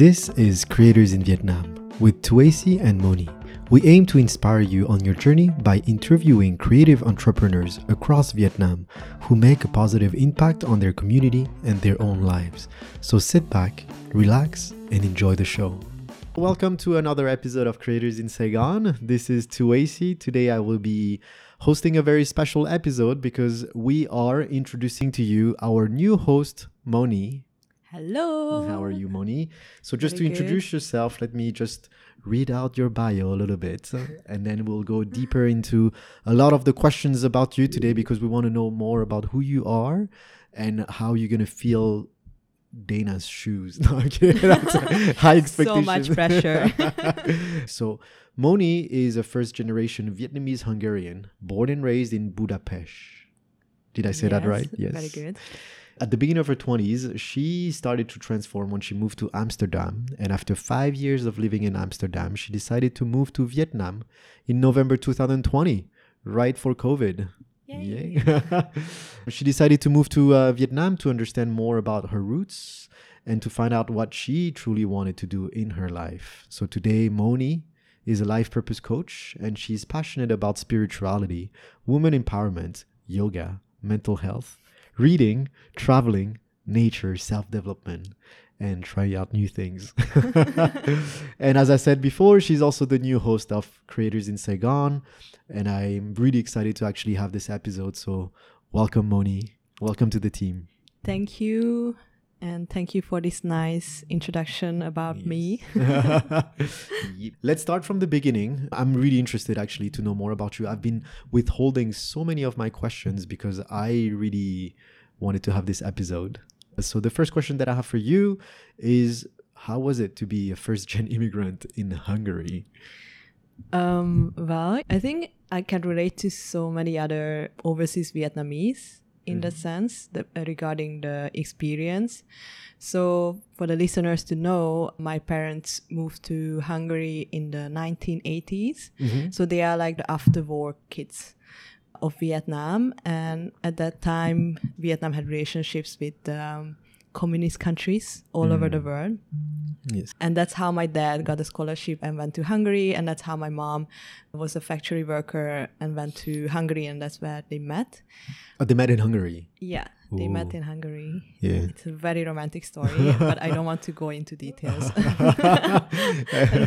This is Creators in Vietnam with Tuasi and Moni. We aim to inspire you on your journey by interviewing creative entrepreneurs across Vietnam who make a positive impact on their community and their own lives. So sit back, relax, and enjoy the show. Welcome to another episode of Creators in Saigon. This is Tuasi. Today I will be hosting a very special episode because we are introducing to you our new host, Moni. Hello. How are you, Moni? So, just Very to introduce yourself, let me just read out your bio a little bit, and then we'll go deeper into a lot of the questions about you today because we want to know more about who you are and how you're gonna feel Dana's shoes. No, kidding. High expectations. So much pressure. so, Moni is a first generation Vietnamese Hungarian, born and raised in Budapest. Did I say that right? Yes. Very good. At the beginning of her 20s, she started to transform when she moved to Amsterdam. And after five years of living in Amsterdam, she decided to move to Vietnam in November 2020, right for COVID. Yay. she decided to move to uh, Vietnam to understand more about her roots and to find out what she truly wanted to do in her life. So today, Moni is a life purpose coach and she's passionate about spirituality, woman empowerment, yoga, mental health, reading, traveling, nature, self development, and trying out new things. and as I said before, she's also the new host of Creators in Saigon. And I'm really excited to actually have this episode. So, welcome, Moni. Welcome to the team. Thank you. And thank you for this nice introduction about me. Yep. Let's start from the beginning. I'm really interested actually to know more about you. I've been withholding so many of my questions because I really wanted to have this episode. So the first question that I have for you is how was it to be a first gen immigrant in Hungary? Um, well, I think I can relate to so many other overseas Vietnamese in the sense that uh, regarding the experience. So, for the listeners to know, my parents moved to Hungary in the 1980s. So, they are like the after war kids of Vietnam. And at that time, Vietnam had relationships with um, communist countries all over the world. Yes. And that's how my dad got a scholarship and went to Hungary. And that's how my mom was a factory worker and went to Hungary. And that's where they met. Oh, they met in Hungary. Yeah, they met in Hungary. Yeah. It's a very romantic story, but I don't want to go into details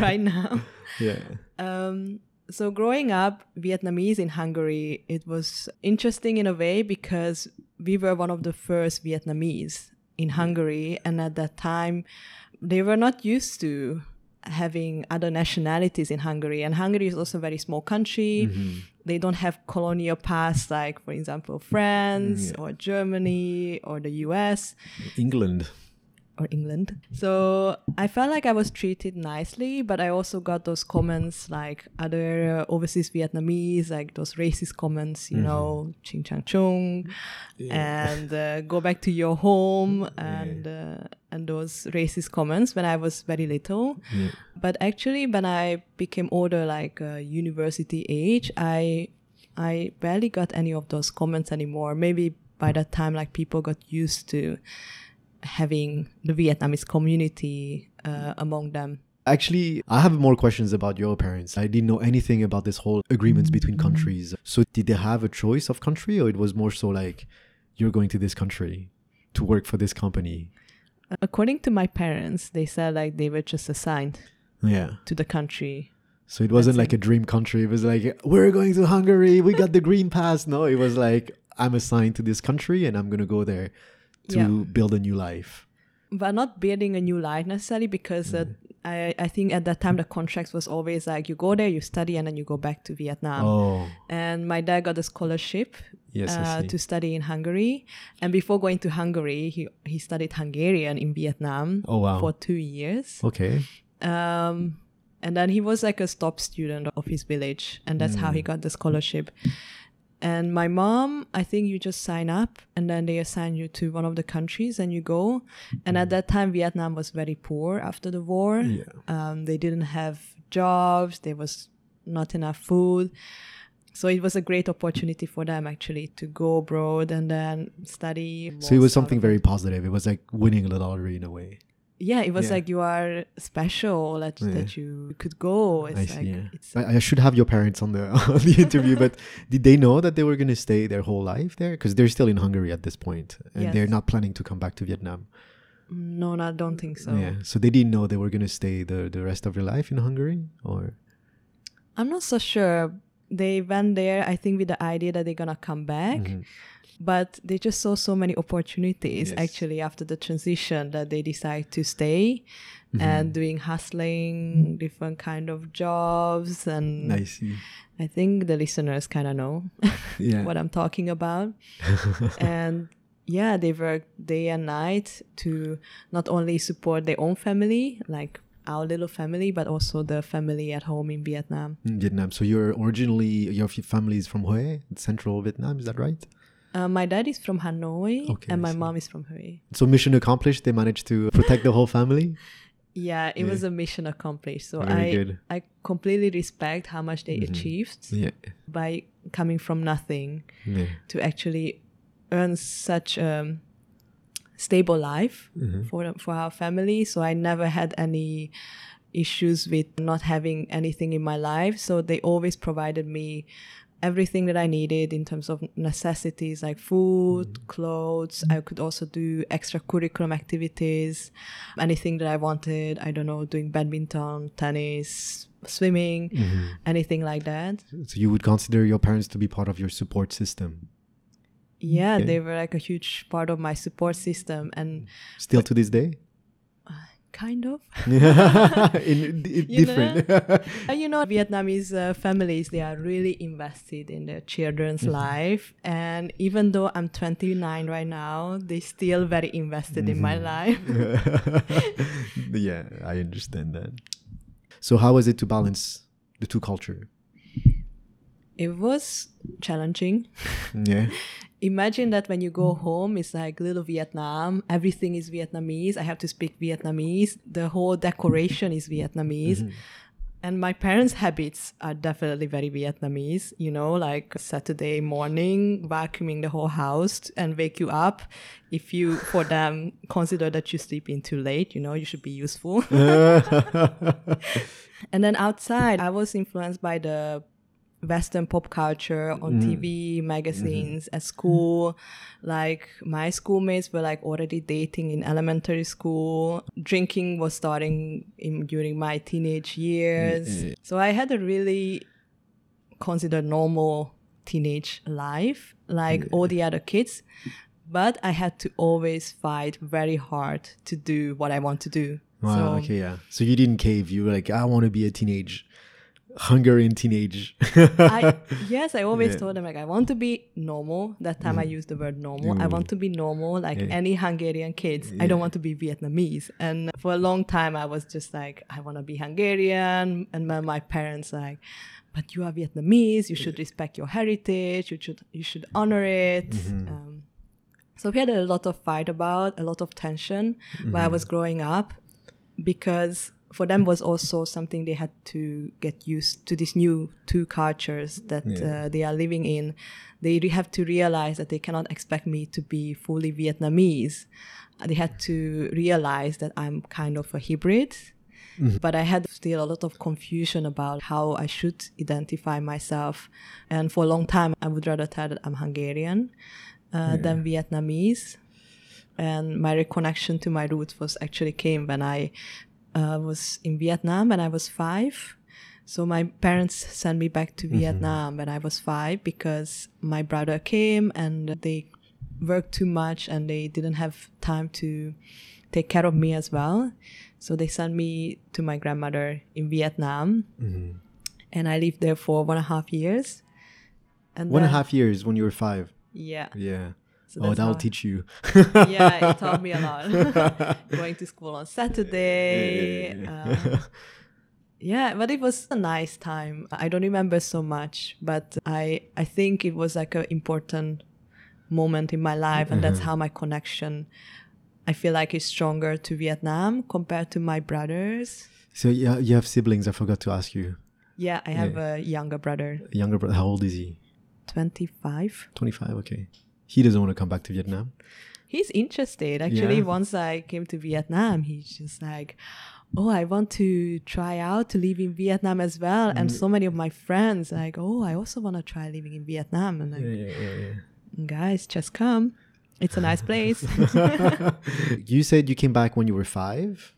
right now. Yeah. Um, so growing up Vietnamese in Hungary, it was interesting in a way because we were one of the first Vietnamese in mm. Hungary, and at that time, they were not used to having other nationalities in Hungary. And Hungary is also a very small country. Mm-hmm. They don't have colonial past like, for example, France or Germany or the US England. Or England. So I felt like I was treated nicely, but I also got those comments like other uh, overseas Vietnamese, like those racist comments, you know, ching chang chung, and uh, go back to your home, and uh, and those racist comments when I was very little. But actually, when I became older, like uh, university age, I I barely got any of those comments anymore. Maybe by that time, like people got used to having the Vietnamese community uh, among them. Actually, I have more questions about your parents. I didn't know anything about this whole agreements between countries. So, did they have a choice of country, or it was more so like you're going to this country to work for this company? According to my parents, they said like they were just assigned Yeah. to the country. So it wasn't That's like a dream country. It was like we're going to Hungary. We got the green pass. No, it was like I'm assigned to this country and I'm gonna go there to Yeah. build a new life. But not building a new life necessarily because uh, I, I think at that time the contracts was always like you go there, you study, and then you go back to Vietnam. oh, And my dad got a scholarship yes, uh, to study in Hungary. And before going to Hungary, he, he studied Hungarian in Vietnam Oh, wow. for two years. okay. Um, and then he was like a top student of his village, and that's how he got the scholarship. And my mom, I think you just sign up and then they assign you to one of the countries and you go. And at that time, Vietnam was very poor after the war. Yeah. Um, they didn't have jobs, there was not enough food. So it was a great opportunity for them actually to go abroad and then study. So it was something very positive. It was like winning the lottery in a way. Yeah, it was Yeah. like you are special that, Yeah. that you could go. It's I like. Yeah. it's I, I should have your parents on the on the interview, but did they know that they were going to stay their whole life there? Because they're still in Hungary at this point, and they're not planning to come back to Vietnam. no, no, I don't think so. Yeah, so they didn't know they were going to stay the the rest of their life in Hungary, or I'm not so sure. They went there, I think, with the idea that they're gonna come back, Mhm. But they just saw so many opportunities Yes. actually after the transition that they decided to stay Mm-hmm. and doing hustling, different kind of jobs, and I see. I think the listeners kind of know Yeah, what I'm talking about. and yeah, they work day and night to not only support their own family, like our little family, but also the family at home in Vietnam. in Vietnam. So you're originally your family is from Hue, central Vietnam. Is that right? Uh, my dad is from Hanoi, Okay, and my mom is from Hue. So mission accomplished. They managed to protect the whole family. Yeah, it Yeah. was a mission accomplished. So Very I good. I completely respect how much they achieved Yeah, by coming from nothing yeah. to actually earn such a stable life Mm-hmm. for for our family. So I never had any issues with not having anything in my life. So they always provided me everything that I needed in terms of necessities like food, mm-hmm. clothes. I could also do extracurriculum activities, anything that I wanted. I don't know, doing badminton, tennis, swimming, mm-hmm. anything like that. So you would consider your parents to be part of your support system. Yeah, Okay. they were like a huge part of my support system and Still to this day? Kind of. in, in You different. Uh, you know, Vietnamese uh, families, they are really invested in their children's life. And even though I'm 29 right now, they still very invested in my life. yeah, I understand that. So how was it to balance the two culture? It was challenging. Yeah. Imagine that when you go home, it's like little Vietnam. Everything is Vietnamese. I have to speak Vietnamese. The whole decoration is Vietnamese. Mm-hmm. And my parents' habits are definitely very Vietnamese, you know, like Saturday morning, vacuuming the whole house and wake you up. If you, for them, consider that you sleep in too late, you know, you should be useful. and then outside, I was influenced by the Western pop culture on mm. TV, magazines, mm-hmm. at school. Like my schoolmates were like already dating in elementary school. Drinking was starting in, during my teenage years. Mm-hmm. So I had a really considered normal teenage life, like all the other kids. But I had to always fight very hard to do what I want to do. Wow. so okay. Yeah. So you didn't cave. You were like, I want to be a teenage, Hungarian teenage. I yes, I always Yeah. told them like I want to be normal. That time I mm-hmm. used the word normal. I mm-hmm. want to be normal like any Hungarian kids. I don't want to be Vietnamese. And for a long time I was just like I want to be Hungarian and my, my parents like but you are Vietnamese, you should respect your heritage, you should you should honor it. Mm-hmm. Um, so we had a lot of fight about, a lot of tension while I was growing up because for them was also something they had to get used to these new two cultures that uh, they are living in. They have to realize that they cannot expect me to be fully Vietnamese. Uh, They had to realize that I'm kind of a hybrid. But I had still a lot of confusion about how I should identify myself. And for a long time, I would rather tell that I'm Hungarian uh, than Vietnamese and my reconnection to my roots was actually came when I uh, was in Vietnam when I was five. So my parents sent me back to Vietnam when I was five because my brother came and they worked too much and they didn't have time to take care of me as well. So they sent me to my grandmother in Vietnam, and I lived there for one and a half years. And One and a half years when you were five. Yeah. Yeah. So oh, that'll teach you. yeah, it taught me a lot. Going to school on Saturday. Yeah. uh, yeah, but it was a nice time. I don't remember so much, but I I think it was like an important moment in my life, and that's how my connection. I feel like is stronger to Vietnam compared to my brothers. So yeah, you have siblings. I forgot to ask you. Yeah, I have a younger brother, Younger brother. How old is he? twenty five. Twenty-five. Okay. He doesn't want to come back to Vietnam. he's interested. Actually, Yeah. once I came to Vietnam, he's just like, "Oh, I want to try out to live in Vietnam as well." And Mm. so many of my friends like, "Oh, I also want to try living in Vietnam." And like, yeah, yeah, guys, just come. It's a nice place. you said you came back when you were five,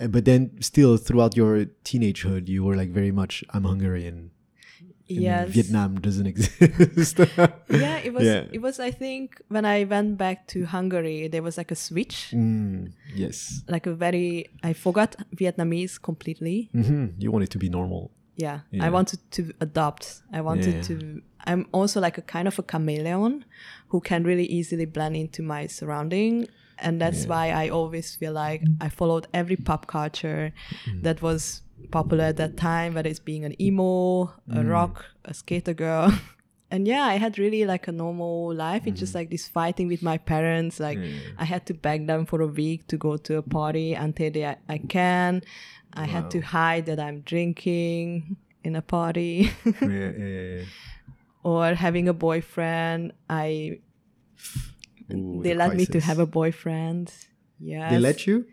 uh, but then still throughout your teenagehood, you were like very much, I'm Hungarian. And yes. Vietnam doesn't exist. Yeah, it was. Yeah. It was. I think when I went back to Hungary, there was like a switch, Mm, yes. like a very. I forgot Vietnamese completely. hmm You wanted to be normal. Yeah, Yeah. I wanted to adopt. I wanted Yeah. to. I'm also like a kind of a chameleon who can really easily blend into my surrounding. And that's why I always feel like I followed every pop culture Mm. that was popular at that time, whether it's being an emo, a Mm. rock, a skater girl. And yeah, I had really like a normal life. It's just like this fighting with my parents. Like Mm. I had to beg them for a week to go to a party until they, I, I can. I had to hide that I'm drinking in a party yeah, yeah, yeah, yeah. or having a boyfriend. I Ooh, they the let me to have a boyfriend. Yes. They let you?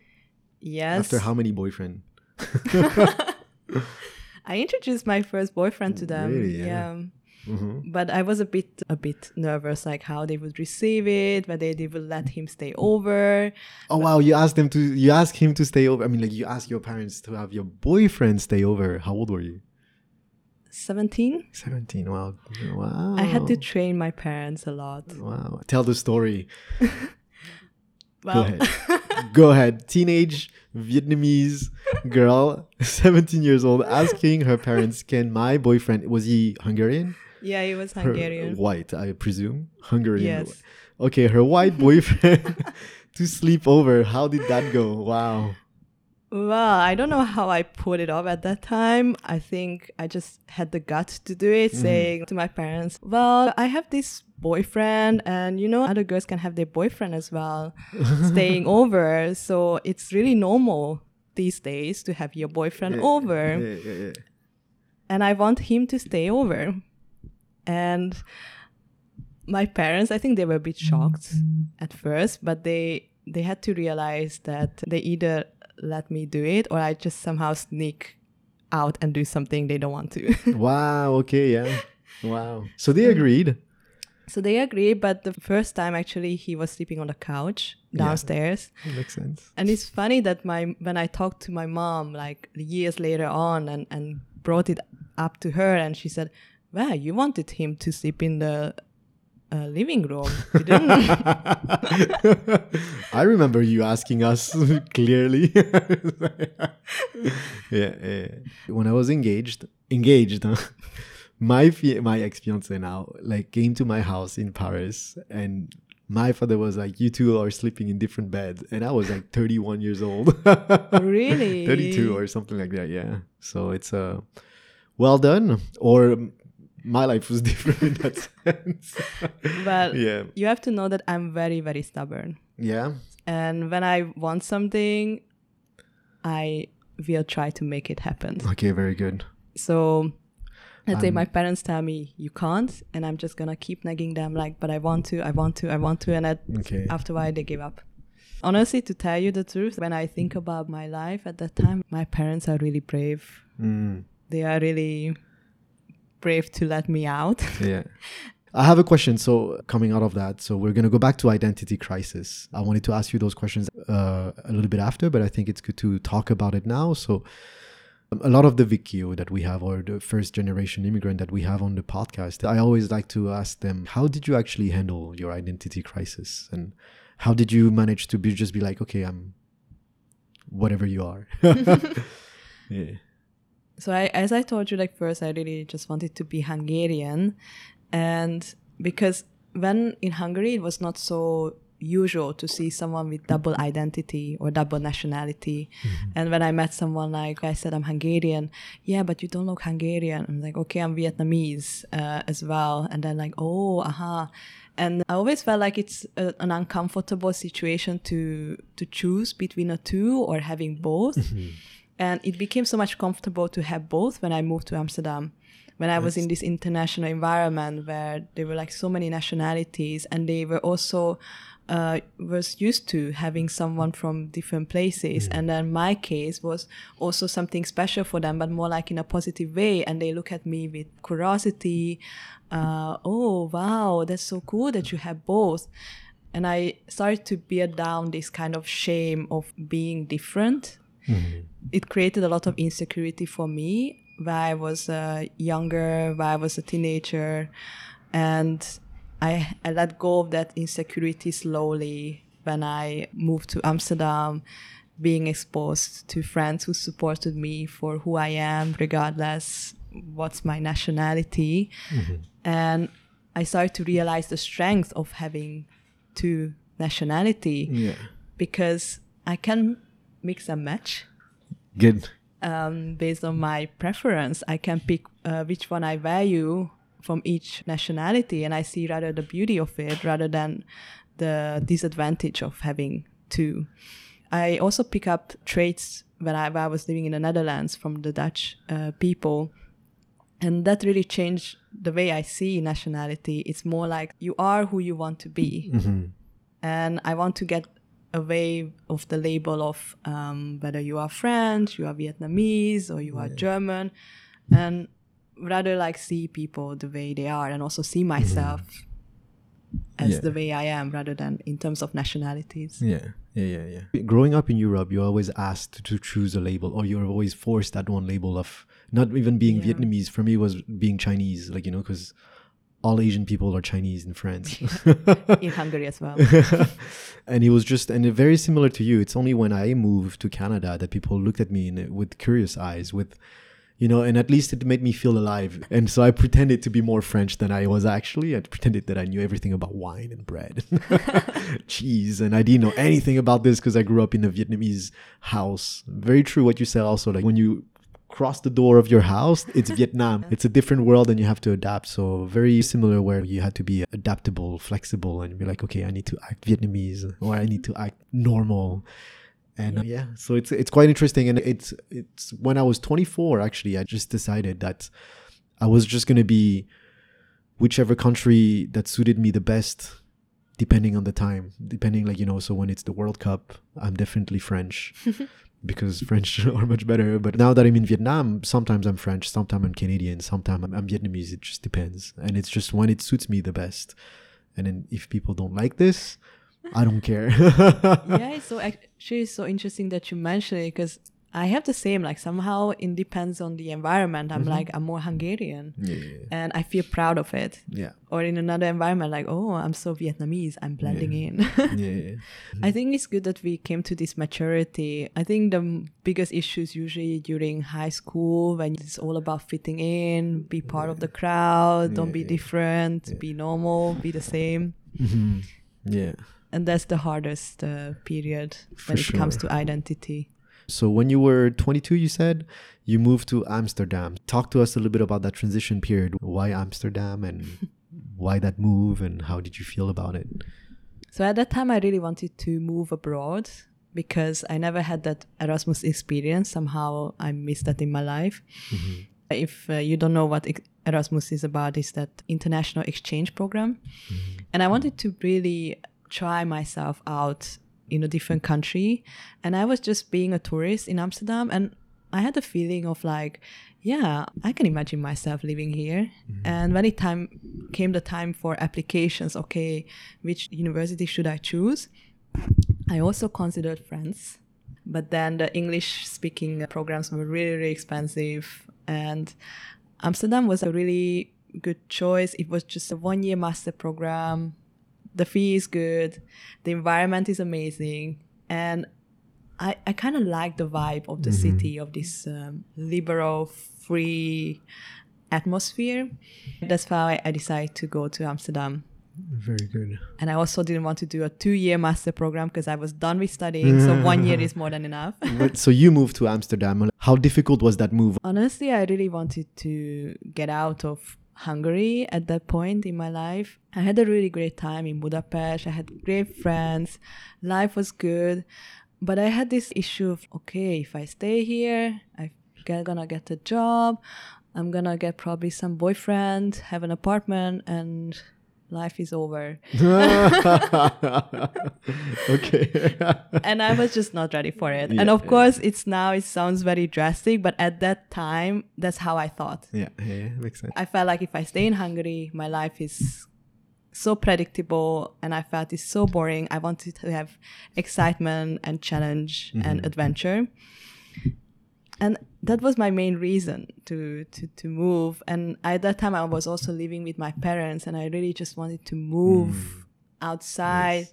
Yes. After how many boyfriend? I introduced my first boyfriend to them. Really? Yeah. hmm But I was a bit a bit nervous, like how they would receive it, whether they would let him stay over. Oh wow, you asked them to you asked him to stay over. I mean like you asked your parents to have your boyfriend stay over. How old were you? 17. 17. Wow. Wow. I had to train my parents a lot. Wow. Tell the story. Well, Go ahead. Go ahead. Teenage Vietnamese girl, 17 years old, asking her parents, "Can my boyfriend was he Hungarian? yeah, he was Her- Hungarian. white, I presume. Hungarian. Yes. Okay, her white boyfriend to sleep over. How did that go? Wow. Well, I don't know how I put it off at that time. I think I just had the guts to do it, mm-hmm. saying to my parents, Well, I have this boyfriend, and you know, other girls can have their boyfriend as well, staying over. So it's really normal these days to have your boyfriend over. Yeah, yeah, yeah. and I want him to stay over. And my parents, I think they were a bit shocked mm-hmm. at first, but they they had to realize that they either let me do it or I just somehow sneak out and do something they don't want to. Wow. Okay. Yeah. Wow. So they agreed. so they agreed, but the first time actually he was sleeping on the couch Yeah. downstairs. Makes sense. And it's funny that my when I talked to my mom like years later on and, and brought it up to her and she said, Well, you wanted him to sleep in the uh, living room. You didn't I remember you asking us clearly. yeah, yeah. When I was engaged, engaged, huh? my my ex fiance now like came to my house in Paris, and my father was like, "You two are sleeping in different beds," and I was like 31 years old. Really? 32 or something like that. Yeah. So it's uh, well done. Or my life was different in that sense. But yeah. you have to know that I'm very, very stubborn. Yeah. And when I want something, I will try to make it happen. Okay. Very good. So let's say Um, my parents tell me you can't, and I'm just gonna keep nagging them like, but I want to, I want to, I want to, and at, Okay. after a while they give up. Honestly, to tell you the truth, when I think about my life at that time, my parents are really brave. Mm, They are really brave to let me out. yeah. I have a question. So coming out of that, so we're gonna go back to identity crisis. I wanted to ask you those questions uh, a little bit after, but I think it's good to talk about it now. So a lot of the Viet Kieu that we have, or the first generation immigrant that we have on the podcast, I always like to ask them, how did you actually handle your identity crisis, and how did you manage to be just be like, okay, I'm whatever you are. yeah. So I, as I told you, like first, I really just wanted to be Hungarian, and because when in Hungary it was not so usual to see someone with double identity or double nationality, mm-hmm. and when I met someone like I said I'm Hungarian, yeah, but you don't look Hungarian. I'm like, okay, I'm Vietnamese uh, as well, and then like, oh, aha. And I always felt like it's a, an uncomfortable situation to to choose between the two or having both. Mm-hmm. And it became so much comfortable to have both when I moved to Amsterdam. When I was in this international environment where there were like so many nationalities and they were also uh, was used to having someone from different places. And then my case was also something special for them, but more like in a positive way. And they look at me with curiosity. Uh, oh, wow, that's so cool that you have both. And I started to bear down this kind of shame of being different. It created a lot of insecurity for me when I was uh, younger, when I was a teenager. And I, I let go of that insecurity slowly when I moved to Amsterdam, being exposed to friends who supported me for who I am, regardless what's my nationality. And I started to realize the strength of having two nationality Yeah. because I can mix and match Good. um, based on my preference. I can pick uh, which one I value from each nationality, and I see rather the beauty of it rather than the disadvantage of having two. I also pick up traits when I, when I was living in the Netherlands from the Dutch uh, people. And that really changed the way I see nationality. It's more like you are who you want to be. And I want to get away of the label of um, whether you are French, you are Vietnamese, or you are German, and rather like see people the way they are and also see mm-hmm. myself as Yeah. the way I am rather than in terms of nationalities. Yeah, yeah, yeah, yeah. Growing up in Europe, you're always asked to choose a label, or you're always forced that one label of not even being Yeah. Vietnamese. For me, was being Chinese, like you know, because all Asian people are Chinese in France. In Hungary as well. and it was just and very similar to you. It's only when I moved to Canada that people looked at me in, with curious eyes, with you know, and at least it made me feel alive. And so I pretended to be more French than I was actually. I pretended that I knew everything about wine and bread, cheese, and I didn't know anything about this because I grew up in a Vietnamese house. Very true what you said. Also, like when you cross the door of your house, it's Vietnam. It's a different world and you have to adapt. So very similar where you had to be adaptable, flexible, and be like, okay, I need to act Vietnamese or I need to act normal. And uh, yeah, so it's it's quite interesting. And it's it's when I was 24, actually, I just decided that I was just gonna be whichever country that suited me the best depending on the time depending like you know so when it's the world cup i'm definitely french because french are much better. But now that i'm in vietnam sometimes i'm french sometimes i'm canadian sometimes I'm, I'm vietnamese. It just depends. And it's just when it suits me the best. And then if people don't like this i don't care yeah, it's so actually it's so interesting that you mention it because I have the same. Like somehow it depends on the environment. I'm mm-hmm. like I'm more Hungarian, yeah and I feel proud of it. yeah Or in another environment, like oh, I'm so Vietnamese. I'm blending in. yeah, yeah. I think it's good that we came to this maturity. I think the m- biggest issues usually during high school when it's all about fitting in, be part of the crowd, don't be different, be normal, be the same. Mm-hmm. yeah And that's the hardest uh, period For when it comes to identity. So when you were 22, you said you moved to Amsterdam. Talk to us a little bit about that transition period. Why Amsterdam and why that move and how did you feel about it? So at that time, I really wanted to move abroad because I never had that Erasmus experience. Somehow I missed that in my life. If uh, you don't know what Erasmus is about, is that international exchange program. And I wanted to really try myself out in a different country. And I was just being a tourist in Amsterdam and I had a feeling of like, yeah, I can imagine myself living here. Mm-hmm. And when it time came the time for applications, okay, which university should I choose? I also considered France, but then the English speaking programs were really, really expensive. And Amsterdam was a really good choice. It was just a one year master program. The fee is good, the environment is amazing. And I, I kind of like the vibe of the city, of this um, liberal, free atmosphere. That's why I decided to go to Amsterdam. Very good. And I also didn't want to do a two year master program because I was done with studying. so one year is more than enough. But so you moved to Amsterdam. How difficult was that move? Honestly, I really wanted to get out of Hungary at that point in my life. I had a really great time in Budapest. I had great friends. Life was good. But I had this issue of okay, if I stay here, I'm gonna get a job. I'm gonna get probably some boyfriend, have an apartment, and life is over. okay. and I was just not ready for it. and of yeah. course, it's now it sounds very drastic, but at that time, that's how I thought. yeah, yeah, yeah, makes sense. I felt like if I stay in Hungary, my life is so predictable and I felt it's so boring. I wanted to have excitement and challenge and mm-hmm. adventure. And that was my main reason to, to, to move. And at that time, I was also living with my parents and I really just wanted to move mm. outside.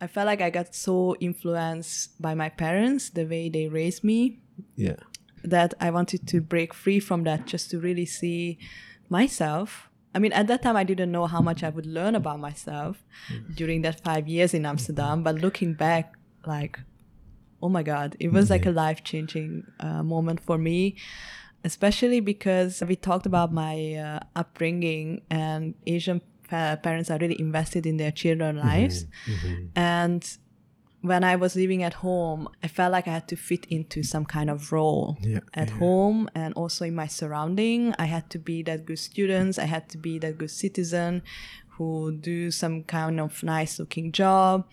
I felt like I got so influenced by my parents, the way they raised me, Yeah. that I wanted to break free from that just to really see myself. I mean, at that time, I didn't know how much I would learn about myself mm. during that five years in Amsterdam. But looking back, like, oh my God, it was like a life changing uh, moment for me, especially because we talked about my uh, upbringing and Asian pa- parents are really invested in their children's lives. And when I was living at home, I felt like I had to fit into some kind of role Yeah, at home and also in my surrounding. I had to be that good student. I had to be that good citizen who do some kind of nice looking job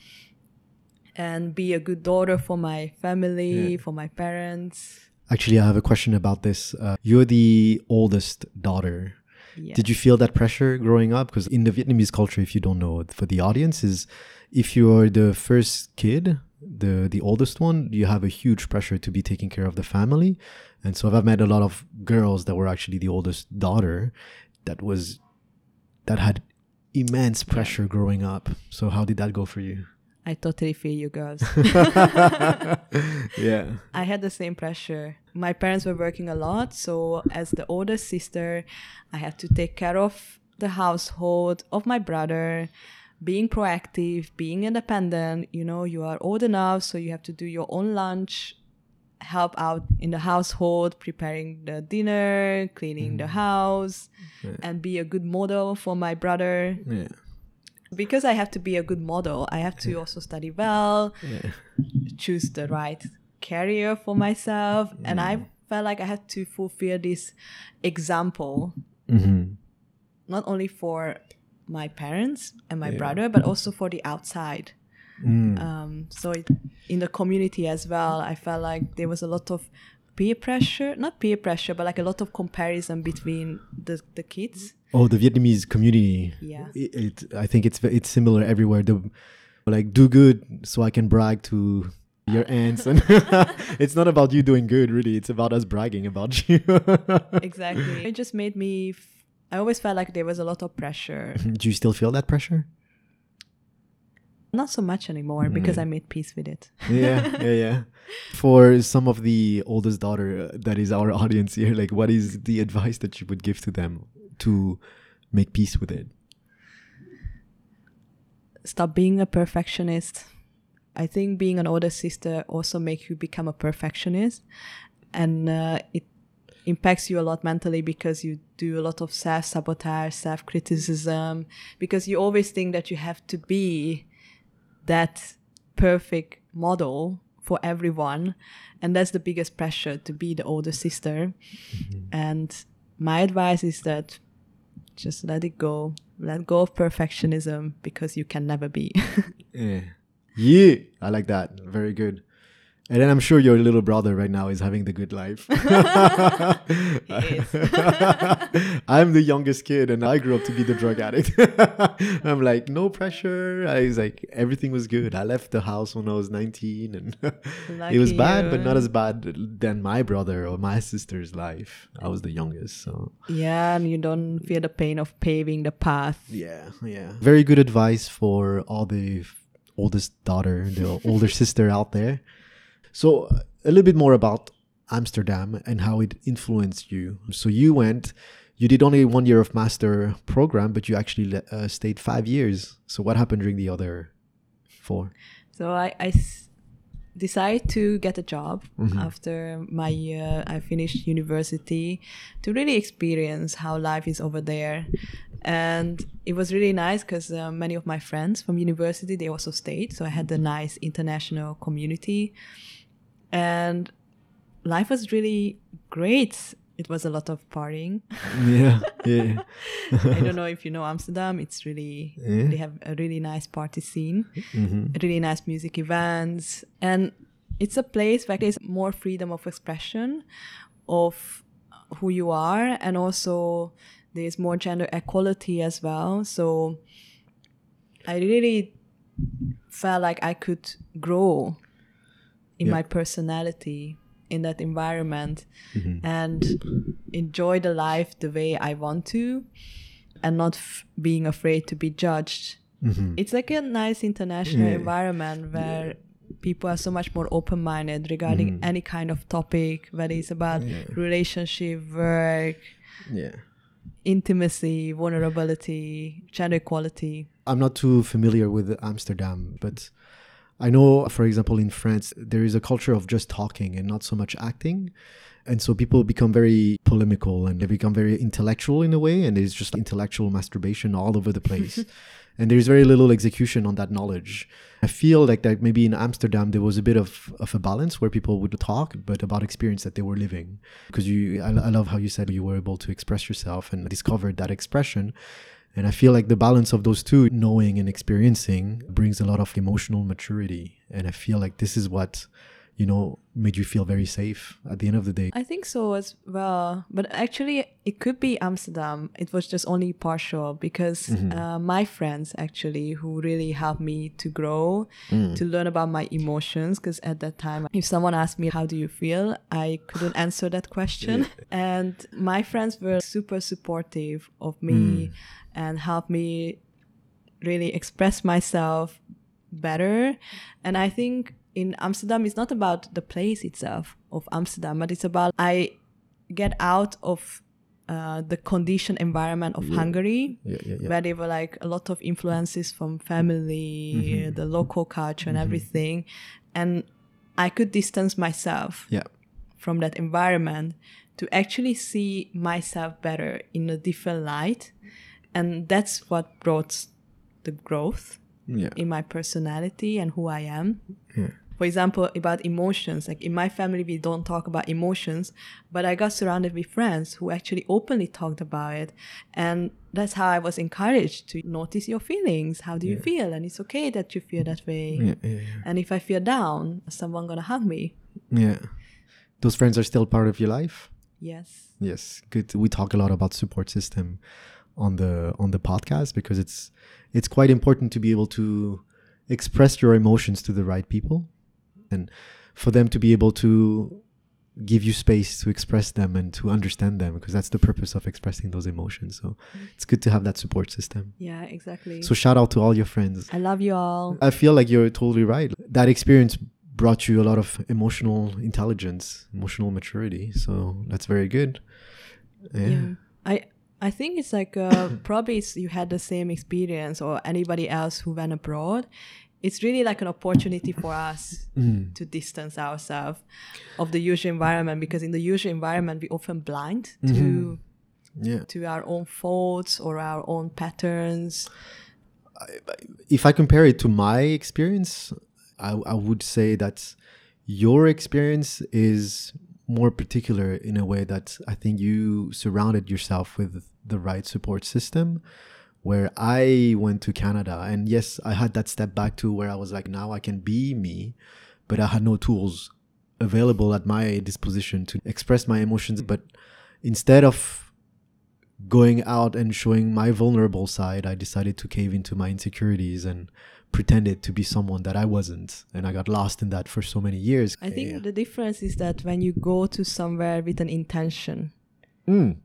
and be a good daughter for my family, for my parents. Actually, I have a question about this. Uh, you're the oldest daughter. Yeah. Did you feel that pressure growing up? Because in the Vietnamese culture, if you don't know, for the audience, is if you're the first kid, the the oldest one, you have a huge pressure to be taking care of the family. And so I've met a lot of girls that were actually the oldest daughter, that was that had immense pressure growing up. So how did that go for you? I totally feel you girls. yeah. I had the same pressure. My parents were working a lot, so as the older sister, I had to take care of the household, of my brother, being proactive, being independent. You know, you are old enough, so you have to do your own lunch, help out in the household, preparing the dinner, cleaning the mm. house, and be a good model for my brother. Yeah. Because I have to be a good model, I have to also study well, Yeah. choose the right career for myself and i felt like i had to fulfill this example Mm-hmm. not only for my parents and my brother but also for the outside Mm. um, so it, in the community as well i felt like there was a lot of peer pressure not peer pressure but like a lot of comparison between the, the kids. Oh, the Vietnamese community. Yeah. It, it I think it's it's similar everywhere. The like do good so I can brag to your aunts. And it's not about you doing good really. It's about us bragging about you. Exactly. It just made me f- i always felt like there was a lot of pressure. Do you still feel that pressure not so much anymore because i made peace with it. Yeah yeah yeah for some of the oldest daughter uh, that is our audience here like what is the advice that you would give to them to make peace with it? Stop being a perfectionist. I think being an older sister also makes you become a perfectionist, and uh, it impacts you a lot mentally because you do a lot of self sabotage, self criticism, because you always think that you have to be that perfect model for everyone, and that's the biggest pressure to be the older sister. Mm-hmm. And my advice is that just let it go. Let go of perfectionism because you can never be. Yeah. Yeah. I like that. Very good. And then I'm sure your little brother right now is having the good life. I'm the youngest kid and I grew up to be the drug addict. I'm like, no pressure. I was like, everything was good. I left the house when I was 19 and it was bad, you. but not as bad than my brother or my sister's life. I was the youngest. So yeah, and you don't feel the pain of paving the path. yeah, yeah. Very good advice for all the oldest daughter, the older sister out there. So, a little bit more about Amsterdam and how it influenced you. So, you went, you did only one year of master program, but you actually uh, stayed five years. So, what happened during the other four? So I, I s- decided to get a job after my uh, I finished university to really experience how life is over there. And it was really nice because uh, many of my friends from university they also stayed, so I had a nice international community, and life was really great. it was a lot of partying. yeah, yeah, I don't know if you know Amsterdam. It's really Yeah. they have a really nice party scene, hmm really nice music events, and it's a place where there's more freedom of expression of who you are, and also there's more gender equality as well. So I really felt like I could grow in Yeah. my personality in that environment Mm-hmm. and enjoy the life the way I want to and not f- being afraid to be judged. hmm It's like a nice international Yeah. environment where people are so much more open minded regarding any kind of topic, whether it's about Yeah. relationship, work, yeah. intimacy, vulnerability, gender equality. I'm not too familiar with Amsterdam, but I know, for example, in France, there is a culture of just talking and not so much acting. And so people become very polemical and they become very intellectual in a way, and there's just intellectual masturbation all over the place. and there's very little execution on that knowledge. I feel like that maybe in Amsterdam there was a bit of, of a balance where people would talk, but about experience that they were living. Because you, I, I love how you said you were able to express yourself and discovered that expression. And I feel like the balance of those two, knowing and experiencing, brings a lot of emotional maturity. And I feel like this is what, you know, made you feel very safe at the end of the day. I think so as well. But actually, it could be Amsterdam. It was just only partial because mm-hmm. uh, my friends actually who really helped me to grow, mm. to learn about my emotions. Because at that time, if someone asked me, How do you feel? I couldn't answer that question. And my friends were super supportive of me mm. and helped me really express myself better. And I think in Amsterdam, it's not about the place itself of Amsterdam, but it's about I get out of uh, the conditioned environment of Hungary, Yeah, yeah, yeah. where there were like a lot of influences from family, the local culture, and everything. And I could distance myself Yeah. from that environment to actually see myself better in a different light. And that's what brought the growth Yeah. in my personality and who I am. Yeah. For example, about emotions, like in my family, we don't talk about emotions, but I got surrounded with friends who actually openly talked about it. And that's how I was encouraged to notice your feelings. How do you feel? And it's okay that you feel that way. Yeah, yeah, yeah. And if I feel down, someone gonna hug me? Yeah. Those friends are still part of your life? Yes. Yes, good. We talk a lot about support system on the on the podcast because it's it's quite important to be able to express your emotions to the right people and for them to be able to give you space to express them and to understand them because that's the purpose of expressing those emotions. So it's good to have that support system. Yeah, exactly. So shout out to all your friends. I love you all. I feel like you're totally right. That experience brought you a lot of emotional intelligence, emotional maturity. So that's very good. Yeah. yeah i i think it's like uh, probably it's, you had the same experience or anybody else who went abroad it's really like an opportunity for us Mm. to distance ourselves of the usual environment because in the usual environment we often blind to Mm-hmm. Yeah. to our own faults or our own patterns If I compare it to my experience, I, I would say that your experience is more particular in a way that I think you surrounded yourself with the right support system. Where I went to Canada, and yes, I had that step back to where I was like, now I can be me, but I had no tools available at my disposition to express my emotions. But instead of going out and showing my vulnerable side, I decided to cave into my insecurities and pretended to be someone that I wasn't. And I got lost in that for so many years. i think Yeah. the difference is that when you go to somewhere with an intention Mm.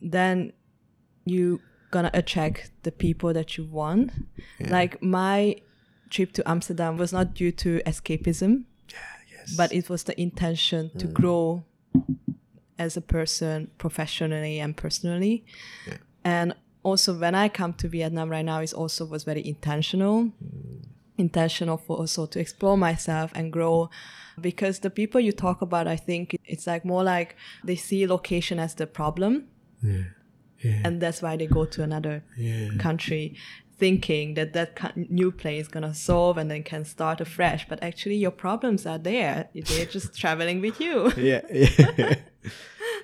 then you gonna attract the people that you want. Like my trip to Amsterdam was not due to escapism, Yes. but it was the intention to mm. grow as a person professionally and personally. Yeah. And also when I come to Vietnam right now, it also was very intentional. Mm. Intentional for also to explore myself and grow because the people you talk about, I think it's like more like they see location as the problem yeah. Yeah. and that's why they go to another yeah. country thinking that that new place is gonna solve and then can start afresh but actually your problems are there they're just traveling with you yeah. yeah.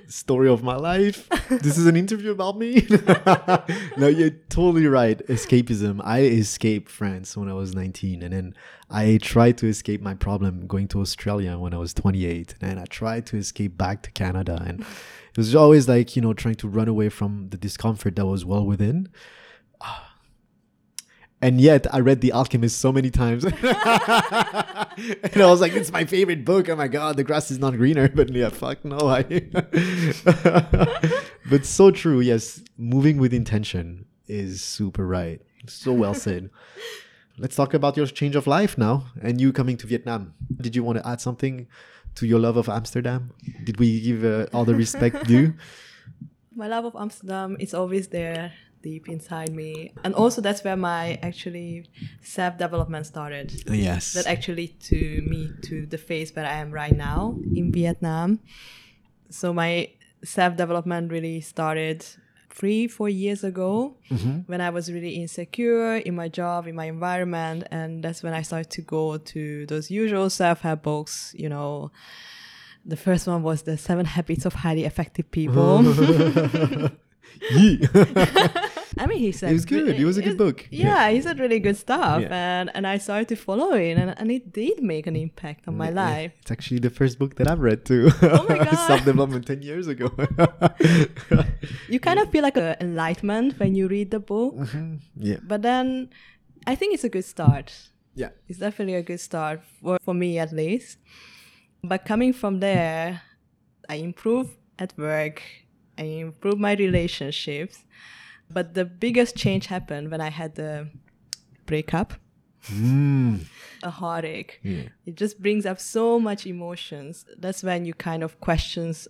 story of my life. This is an interview about me. no, you're totally right. Escapism. I escaped France when I was 19, and then I tried to escape my problem going to Australia when I was 28, and then I tried to escape back to Canada, and it was always like you know trying to run away from the discomfort that was well within. Ah. And yet, I read The Alchemist so many times, and I was like, "It's my favorite book." Oh my god, the grass is not greener. But yeah, fuck no. I. but so true. Yes, moving with intention is super right. So well said. Let's talk about your change of life now, and you coming to Vietnam. Did you want to add something to your love of Amsterdam? Did we give uh, all the respect due? My love of Amsterdam is always there deep inside me and also that's where my actually self development started Yes. that actually to me to the phase where i am right now in vietnam so my self development really started three four years ago mm-hmm. when i was really insecure in my job in my environment and that's when i started to go to those usual self-help books you know. The first one was the seven habits of highly effective people. I mean, he said It was good. It was a good book. Yeah, he said really good stuff, Yeah. and and I started to follow it, and, and it did make an impact on my life. It's actually the first book that I've read too. Oh my God. Self development 10 years ago. You kind of feel like a enlightenment when you read the book, mm-hmm. yeah. but then I think it's a good start. Yeah. It's definitely a good start for, for me at least. But coming from there, I improve at work, I improve my relationships. But the biggest change happened when I had the breakup. Mm. a heartache. Yeah. It just brings up so much emotions. That's when you kind of questions,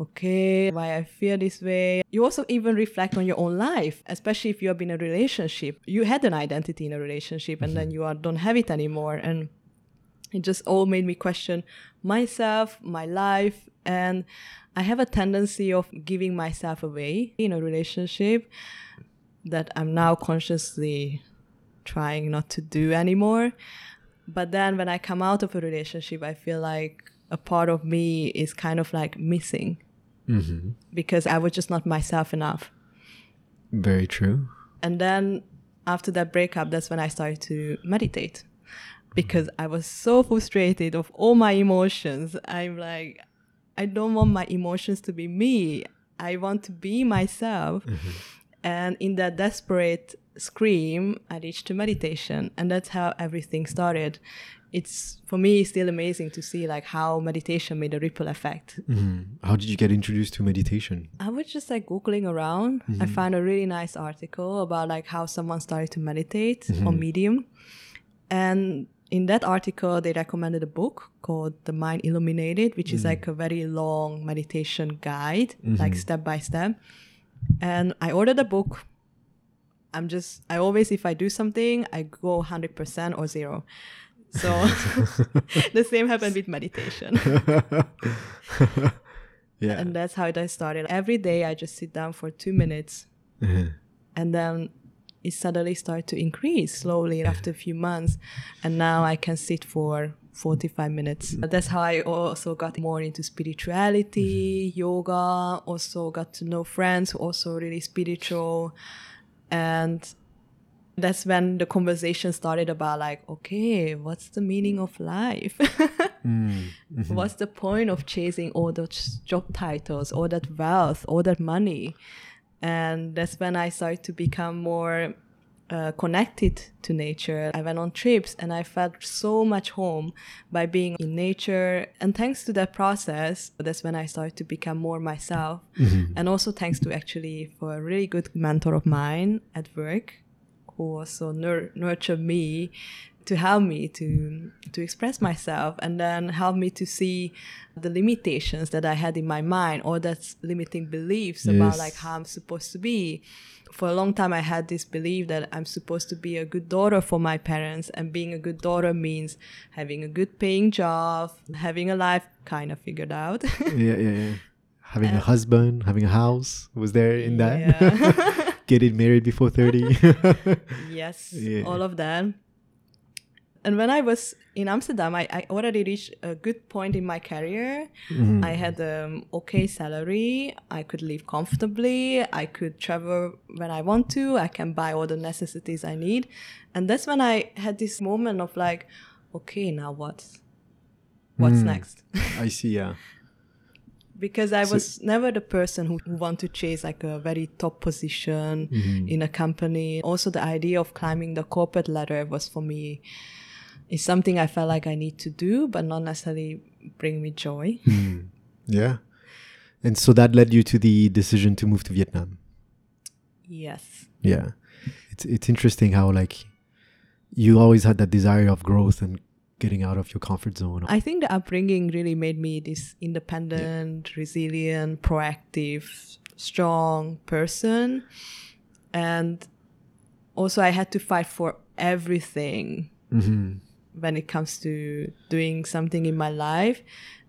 okay, why I feel this way. You also even reflect on your own life, especially if you have been in a relationship. You had an identity in a relationship and then you are, don't have it anymore. And it just all made me question myself, my life, and I have a tendency of giving myself away in a relationship that I'm now consciously trying not to do anymore. But then when I come out of a relationship, I feel like a part of me is kind of like missing Mm-hmm. because I was just not myself enough. Very true. And then after that breakup, that's when I started to meditate because I was so frustrated of all my emotions. I'm like, I don't want my emotions to be me. I want to be myself. Mm-hmm. And in that desperate scream, I reached to meditation. And that's how everything started. It's for me still amazing to see like how meditation made a ripple effect. Mhm. How did you get introduced to meditation? I was just like googling around. I mm-hmm. found a really nice article about like how someone started to meditate on mm-hmm. Medium, and in that article they recommended a book called The Mind Illuminated, which is like a very long meditation guide, like step by step. And I ordered the book. I'm just I always if I do something I go hundred percent or zero. So the same happened with meditation. yeah. and that's how it started. Every day I just sit down for two minutes Mhm. and then it suddenly started to increase slowly after a few months and now i can sit for 45 minutes. That's how i also got more into spirituality mm-hmm. yoga also got to know friends who also really spiritual. And that's when the conversation started about like okay what's the meaning of life? Mm-hmm. What's the point of chasing all those job titles all that wealth all that money and that's when I started to become more uh, connected to nature. I went on trips and I felt so much home by being in nature. And thanks to that process, that's when I started to become more myself. And also thanks to actually for a really good mentor of mine at work who also nur- nurtured me to help me to to express myself and then help me to see the limitations that I had in my mind or that's limiting beliefs about like how I'm supposed to be. For a long time I had this belief that I'm supposed to be a good daughter for my parents and being a good daughter means having a good paying job, having a life kind of figured out. yeah, yeah, yeah. Having a uh, husband, having a house was there in that. Yeah. Getting married before 30. yes, Yeah. all of that. And when I was in Amsterdam, I, I already reached a good point in my career. Mm-hmm. I had um okay salary. I could live comfortably. I could travel when I want to. I can buy all the necessities I need. And that's when I had this moment of like, okay, now what? What's Mm. next? I see. Yeah. because I So- was never the person who who want to chase like a very top position Mm-hmm. in a company. Also, the idea of climbing the corporate ladder was for me is something I felt like I need to do, but not necessarily bring me joy. Yeah. And so that led you to the decision to move to Vietnam. yes. Yeah. It's it's interesting how like you always had that desire of growth and getting out of your comfort zone. I think the upbringing really made me this independent, resilient, proactive, strong person. And also, I had to fight for everything hmm when it comes to doing something in my life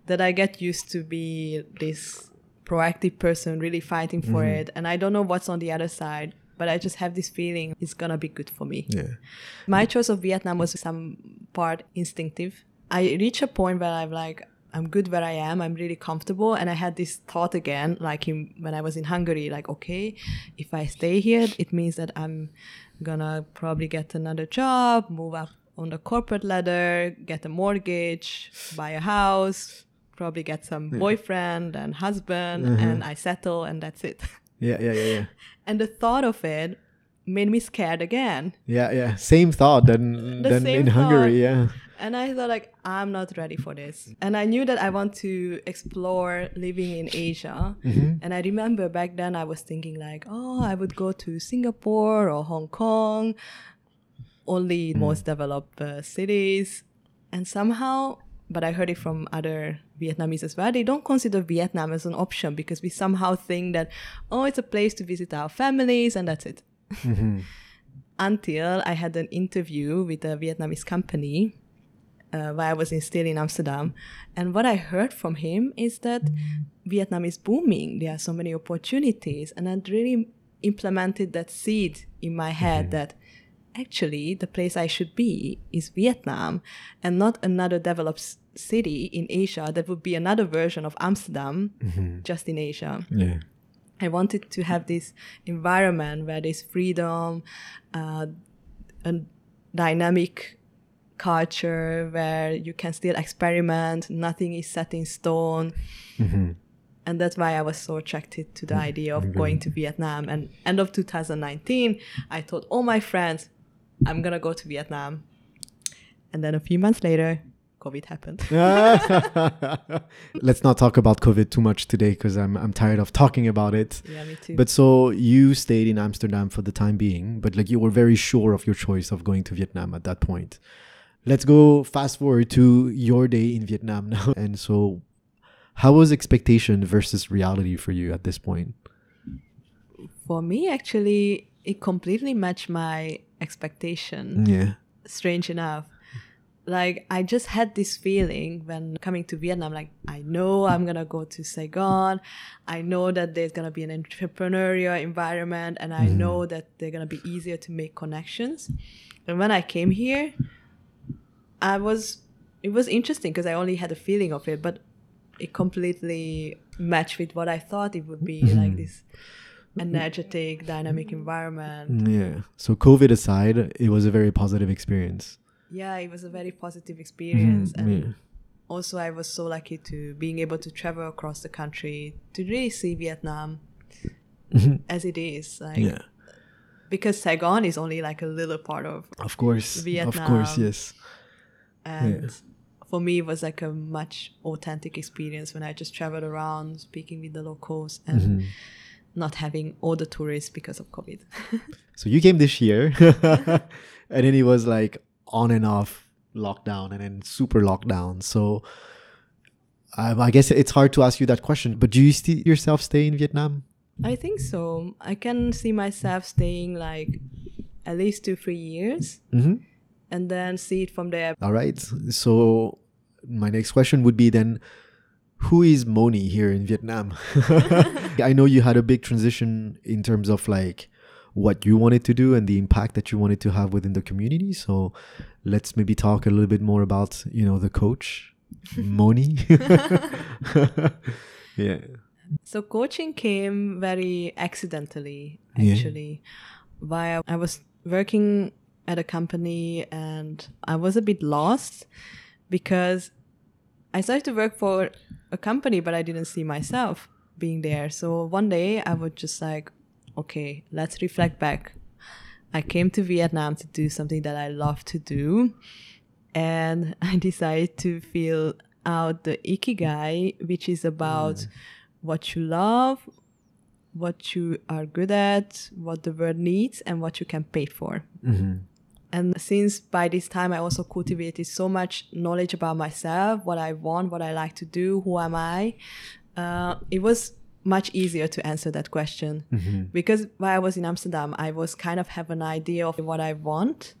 that I get used to be this proactive person really fighting for mm-hmm. it and I don't know what's on the other side but I just have this feeling it's gonna be good for me. Yeah. My choice of Vietnam was some part instinctive. I reach a point where I'm like I'm good where I am. I'm really comfortable, and I had this thought again, like in, when I was in Hungary. Like, okay, if I stay here, it means that I'm gonna probably get another job, move up on the corporate ladder, get a mortgage, buy a house, probably get some boyfriend and husband, mm-hmm. and I settle, and that's it. Yeah, yeah, yeah, yeah. and the thought of it made me scared again. Yeah, yeah. Same thought than The than in Hungary, yeah. And I thought like I'm not ready for this. And I knew that I want to explore living in Asia. Mm-hmm. And I remember back then I was thinking like, oh, I would go to Singapore or Hong Kong, only most developed uh, cities. And somehow, but I heard it from other Vietnamese as well, they don't consider Vietnam as an option because we somehow think that, oh, it's a place to visit our families and that's it. Until I had an interview with a Vietnamese company uh, while I was in, still in Amsterdam. And what I heard from him is that Vietnam is booming. There are so many opportunities. And that really implemented that seed in my head that actually the place I should be is Vietnam and not another developed city in Asia that would be another version of Amsterdam mm-hmm. just in Asia. Yeah. I wanted to have this environment where there's freedom, uh, a dynamic culture where you can still experiment, nothing is set in stone. Mm-hmm. And that's why I was so attracted to the mm-hmm. idea of going to Vietnam. And end of 2019, I told all my friends, I'm gonna go to Vietnam. And then a few months later, COVID happened. Let's not talk about COVID too much today because I'm I'm tired of talking about it. yeah, me too. But so you stayed in Amsterdam for the time being, but like you were very sure of your choice of going to Vietnam at that point. Let's go fast forward to your day in Vietnam now. And so how was expectation versus reality for you at this point? For me, actually, it completely matched my expectation. Yeah. strange enough. Like I just had this feeling when coming to Vietnam, like I know I'm gonna go to Saigon. I know that there's gonna be an entrepreneurial environment and I know mm. that they're gonna be easier to make connections. And when I came here, I was it was interesting because I only had a feeling of it, but it completely matched with what I thought it would be, like mm-hmm. this energetic, dynamic environment. Yeah. So COVID aside, it was a very positive experience. yeah, it was a very positive experience. And yeah. also, I was so lucky to being able to travel across the country to really see Vietnam as it is. Like, Yeah. because Saigon is only like a little part of, Of course. Vietnam. Of course, yes. and for me, it was like a much authentic experience when I just traveled around speaking with the locals and Mm-hmm. Not having all the tourists because of COVID. So you came this year, and then it was like on and off lockdown, and then super lockdown. So um, I guess it's hard to ask you that question. But do you see yourself stay in Vietnam? I think so. I can see myself staying like at least two, three years. Mm-hmm. and then see it from there. All right. So my next question would be then, who is Moni here in Vietnam? I know you had a big transition in terms of like what you wanted to do and the impact that you wanted to have within the community. So let's maybe talk a little bit more about, you know, the coach, Moni. yeah. So coaching came very accidentally, actually. Yeah. actually. While I was working at a company and I was a bit lost because I started to work for a company, but I didn't see myself being there. So one day I was just like, okay, let's reflect back. I came to Vietnam to do something that I love to do. And I decided to fill out the Ikigai, which is about mm. what you love, what you are good at, what the world needs, and what you can pay for. Mm-hmm. And since by this time I also cultivated so much knowledge about myself, what I want, what I like to do, who am I, uh, it was much easier to answer that question. Because while I was in Amsterdam, I was kind of have an idea of what I want,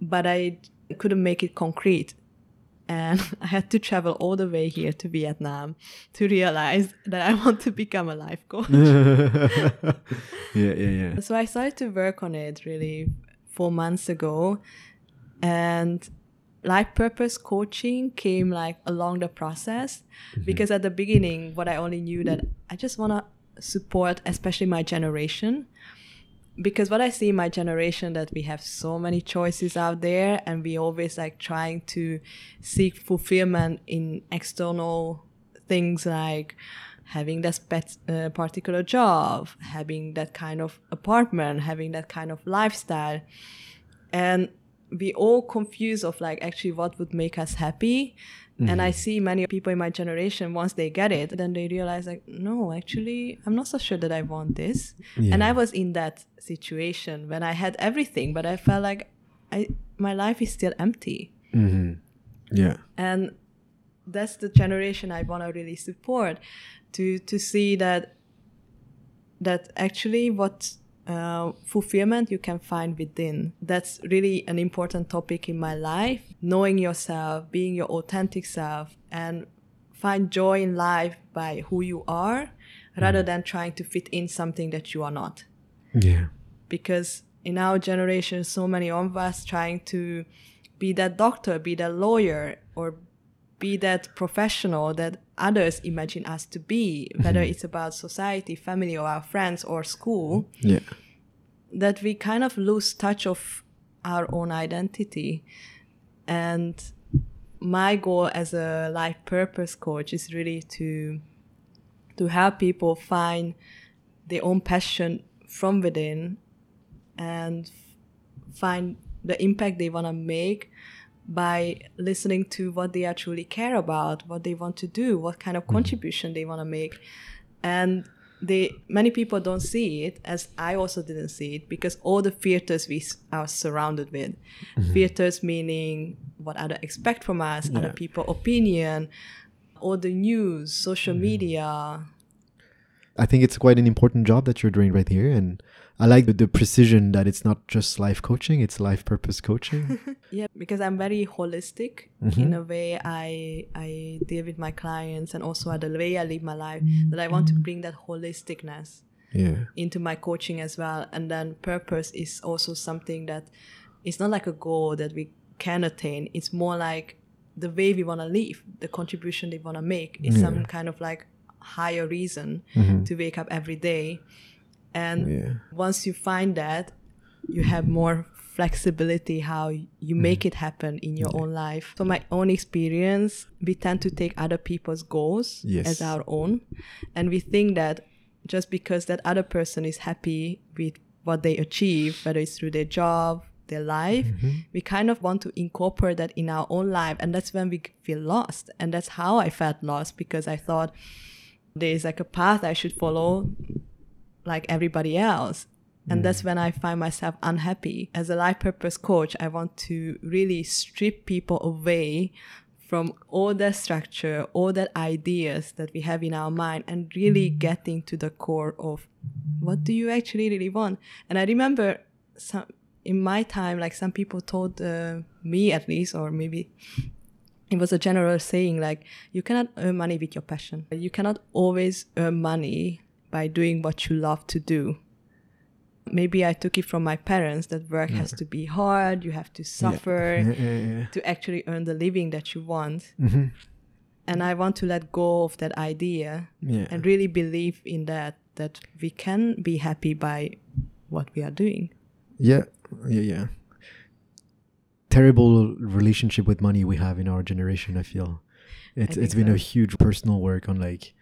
but I couldn't make it concrete. And I had to travel all the way here to Vietnam to realize that I want to become a life coach. yeah, yeah, yeah. So I started to work on it really four months ago. And life purpose coaching came like along the process mm-hmm. because at the beginning, what I only knew that I just want to support, especially my generation. Because what I see in my generation that we have so many choices out there and we always like trying to seek fulfillment in external things like having that uh, particular job, having that kind of apartment, having that kind of lifestyle. And we all confuse of like actually what would make us happy. And I see many people in my generation, once they get it, then they realize like, no, actually, I'm not so sure that I want this. And I was in that situation when I had everything, but I felt like I my life is still empty Yeah. and that's the generation I want to really support to to see that that actually what uh, fulfillment you can find within. That's really an important topic in my life. Knowing yourself, being your authentic self, and find joy in life by who you are, rather than trying to fit in something that you are not Yeah. because in our generation so many of us trying to be that doctor be that lawyer or be that professional that others imagine us to be whether mm-hmm. it's about society family or our friends or school Yeah. that we kind of lose touch of our own identity and my goal as a life purpose coach is really to to help people find their own passion from within and find the impact they want to make by listening to what they actually care about, what they want to do, what kind of hmm. contribution they want to make. And they many people don't see it as I also didn't see it because all the filters we are surrounded with. Mm-hmm. Filters meaning what other expect from us, other people opinion, all the news, social mm-hmm. media, I think it's quite an important job that you're doing right here. And I like the, the precision that it's not just life coaching, it's life purpose coaching. Yeah, because I'm very holistic in mm-hmm. a way I I deal with my clients and also the way I live my life that I want to mm-hmm. bring that holisticness yeah. into my coaching as well. And then purpose is also something that it's not like a goal that we can attain. It's more like the way we want to live, the contribution they want to make is some kind of like higher reason mm-hmm. to wake up every day. And Yeah. once you find that, you have more flexibility how you mm. make it happen in your own life. So my own experience, we tend to take other people's goals Yes. as our own, and we think that just because that other person is happy with what they achieve, whether it's through their job, their life, mm-hmm. we kind of want to incorporate that in our own life, and that's when we feel lost. And that's how I felt lost because I thought there's like a path I should follow like everybody else. And that's when I find myself unhappy. As a life purpose coach, I want to really strip people away from all that structure, all that ideas that we have in our mind, and really getting to the core of what do you actually really want. And I remember some in my time, like some people told uh, me at least, or maybe it was a general saying like you cannot earn money with your passion you cannot always earn money by doing what you love to do maybe I took it from my parents that work has to be hard, you have to suffer Yeah, to actually earn the living that you want. Mhm. And I want to let go of that idea and really believe in that that we can be happy by what we are doing. Yeah, yeah, yeah. Terrible relationship with money we have in our generation. I feel it's think it's been so. a huge personal work on like,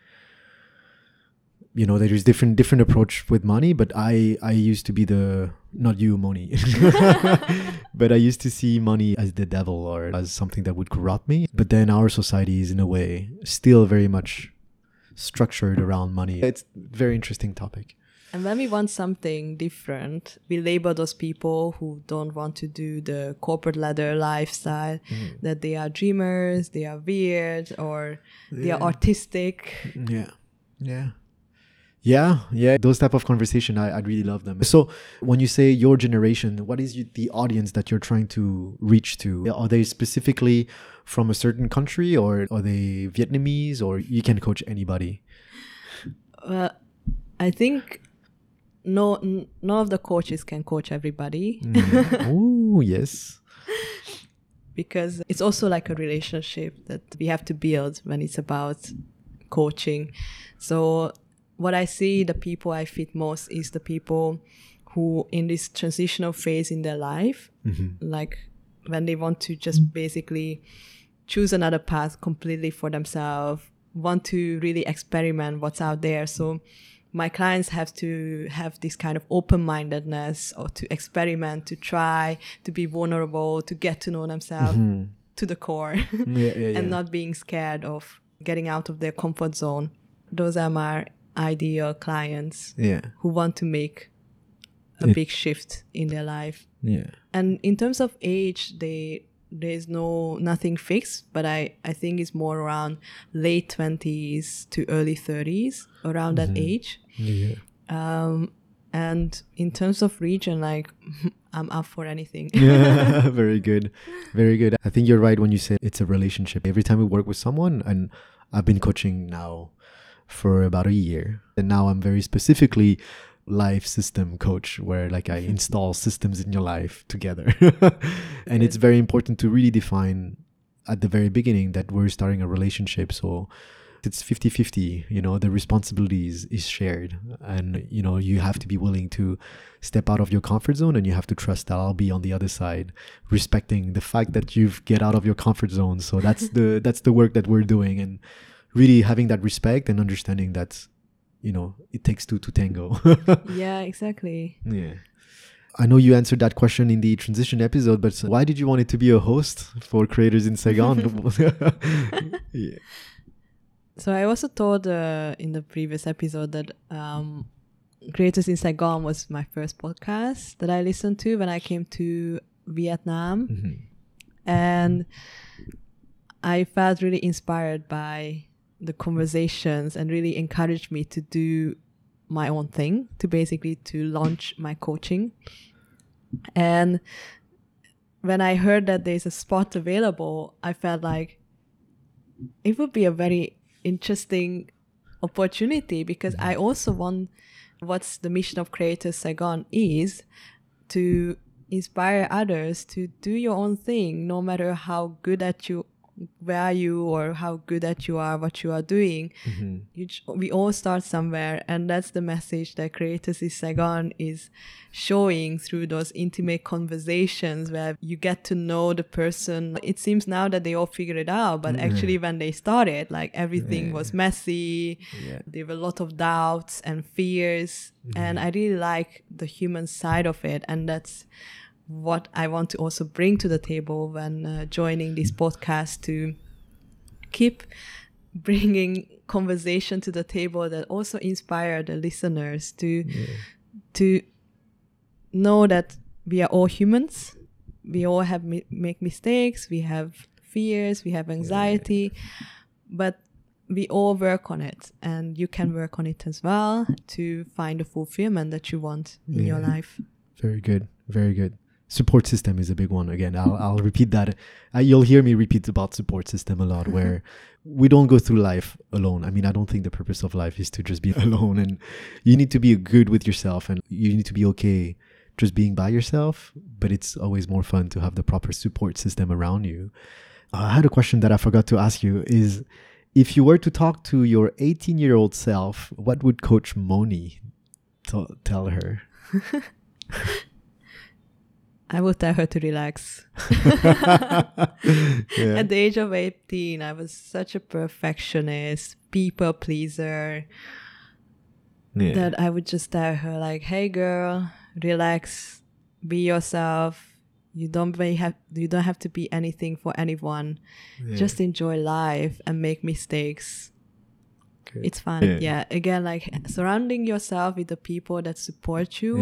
you know, there is different different approach with money. But I I used to be the not you, money but I used to see money as the devil or as something that would corrupt me. But then our society is in a way still very much structured around money. It's a very interesting topic. And when we want something different, we label those people who don't want to do the corporate ladder lifestyle Mm. that they are dreamers, they are weird, or they are artistic. Yeah. Yeah. Yeah, yeah, those type of conversation, I, I really love them. So, when you say your generation, what is you, the audience that you're trying to reach to? Are they specifically from a certain country, or are they Vietnamese, or you can coach anybody? Well, I think no, n- none of the coaches can coach everybody oh, yes. because it's also like a relationship that we have to build when it's about coaching. So, what I see the people I fit most is the people who, in this transitional phase in their life, mm-hmm. like when they want to just basically choose another path completely for themselves, want to really experiment what's out there. So, my clients have to have this kind of open mindedness or to experiment, to try, to be vulnerable, to get to know themselves mm-hmm. to the core Yeah, yeah, yeah. and not being scared of getting out of their comfort zone. Those are my ideal clients yeah, who want to make a big shift in their life. yeah. And in terms of age, they there's no nothing fixed, but I, I think it's more around late twenties to early thirties, around that age. Yeah. Um, and in terms of region, like I'm up for anything. yeah, very good. Very good. I think you're right when you say it's a relationship. Every time we work with someone, and I've been coaching now for about a year, and now I'm very specifically life system coach where like I install systems in your life together. and it's very important to really define at the very beginning that we're starting a relationship. So it's 50-50 you know the responsibilities is shared. And you know you have to be willing to step out of your comfort zone and you have to trust that i'll be on the other side respecting the fact that you've get out of your comfort zone. So that's the that's the work that we're doing. And really having that respect and understanding that you know it takes two to tango yeah, exactly. yeah I know you answered that question in the transition episode, but why did you want it to be a host for creators in Saigon? yeah. So I also told uh, in the previous episode that um, Creators in Saigon was my first podcast that I listened to when I came to Vietnam, Mhm. and I felt really inspired by the conversations and really encouraged me to do my own thing to basically to launch my coaching. And when i heard that there's a spot available i felt like it would be a very interesting opportunity because i also want what's the mission of creators saigon is to inspire others to do your own thing no matter how good at you where you or how good at you are what you are doing Mhm. you, we all start somewhere. And that's the message that creators is saigon is showing through those intimate conversations where you get to know the person. It seems now that they all figured it out but actually when they started like everything was messy. Yeah. there were a lot of doubts and fears. And i really like the human side of it. And that's what i want to also bring to the table when uh, joining this podcast to keep bringing conversation to the table that also inspire the listeners to to know that we are all humans. We all have mi- make mistakes. We have fears. We have anxiety. But we all work on it. And you can work on it as well to find the fulfillment that you want in your life. Very good. Very good. Support system is a big one. Again, I'll, I'll repeat that. Uh, you'll hear me repeat about support system a lot where we don't go through life alone. I mean, I don't think the purpose of life is to just be alone and you need to be good with yourself and you need to be okay just being by yourself, but it's always more fun to have the proper support system around you. Uh, I had a question that I forgot to ask you is if you were to talk to your 18 year old self, what would Coach Moni t- tell her? I would tell her to relax. Yeah. At the age of 18, I was such a perfectionist, people pleaser, Yeah. that I would just tell her, like, hey, girl, relax, be yourself. You don't be have you don't have to be anything for anyone. Yeah. Just enjoy life and make mistakes. Good. It's fun. Yeah. Yeah. Again, like surrounding yourself with the people that support you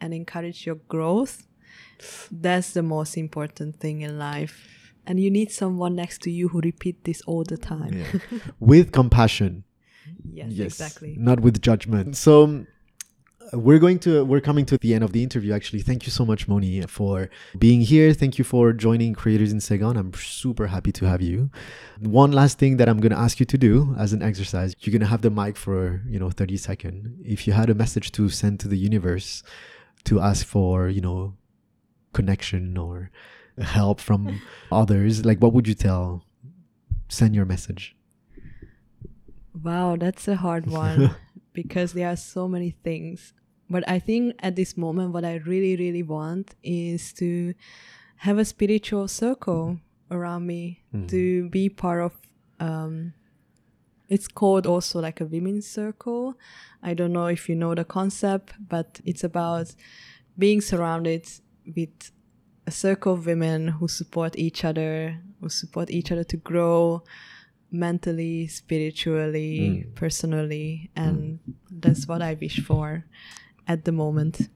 and encourage your growth. That's the most important thing in life. And you need someone next to you who repeat this all the time. yeah. With compassion. yes, exactly. Not with judgment. So um, we're going to we're coming to the end of the interview actually. Thank you so much Moni for being here. Thank you for joining Creators in Saigon. I'm super happy to have you. One last thing that I'm going to ask you to do as an exercise. You're going to have the mic for, you know, 30 seconds. If you had a message to send to the universe to ask for, you know, connection or help from others, like what would you tell? Send your message. Wow, that's a hard one because there are so many things. But I think at this moment, what I really, really want is to have a spiritual circle around me, to be part of. Um, it's called also like a women's circle. I don't know if you know the concept, but it's about being surrounded with a circle of women who support each other, who support each other to grow mentally, spiritually, mm. personally. Mm. And that's what I wish for at the moment.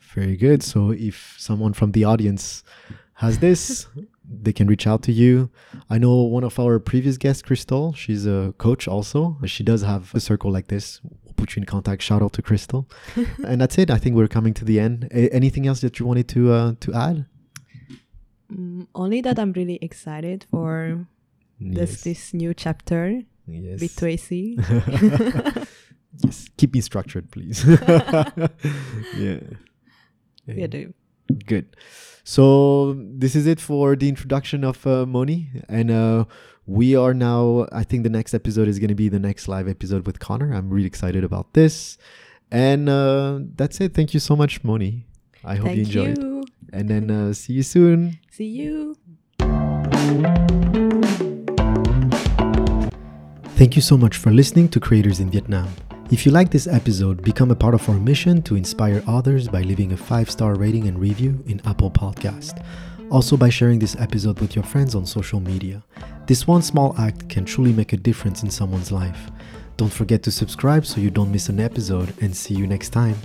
Very good. So if someone from the audience has this, they can reach out to you. I know one of our previous guests, Crystal, she's a coach also. She does have a circle like this. Put you in contact. Shout out to Crystal. and that's it. I think we're coming to the end. A- anything else that you wanted to uh, to add? Mm, only that I'm really excited for this Yes. this new chapter Yes. with Tracy. yes. Keep me structured, please. yeah. yeah, do. Good. So this is it for the introduction of uh, Moni, and uh, we are now. I think the next episode is going to be the next live episode with Connor. I'm really excited about this, and uh, that's it. Thank you so much, Moni. I hope Thank you enjoyed, you. and then uh, see you soon. See you. Thank you so much for listening to Creators in Vietnam. If you like this episode, become a part of our mission to inspire others by leaving a five star rating and review in Apple Podcast. Also, by sharing this episode with your friends on social media. This one small act can truly make a difference in someone's life. Don't forget to subscribe so you don't miss an episode, and see you next time.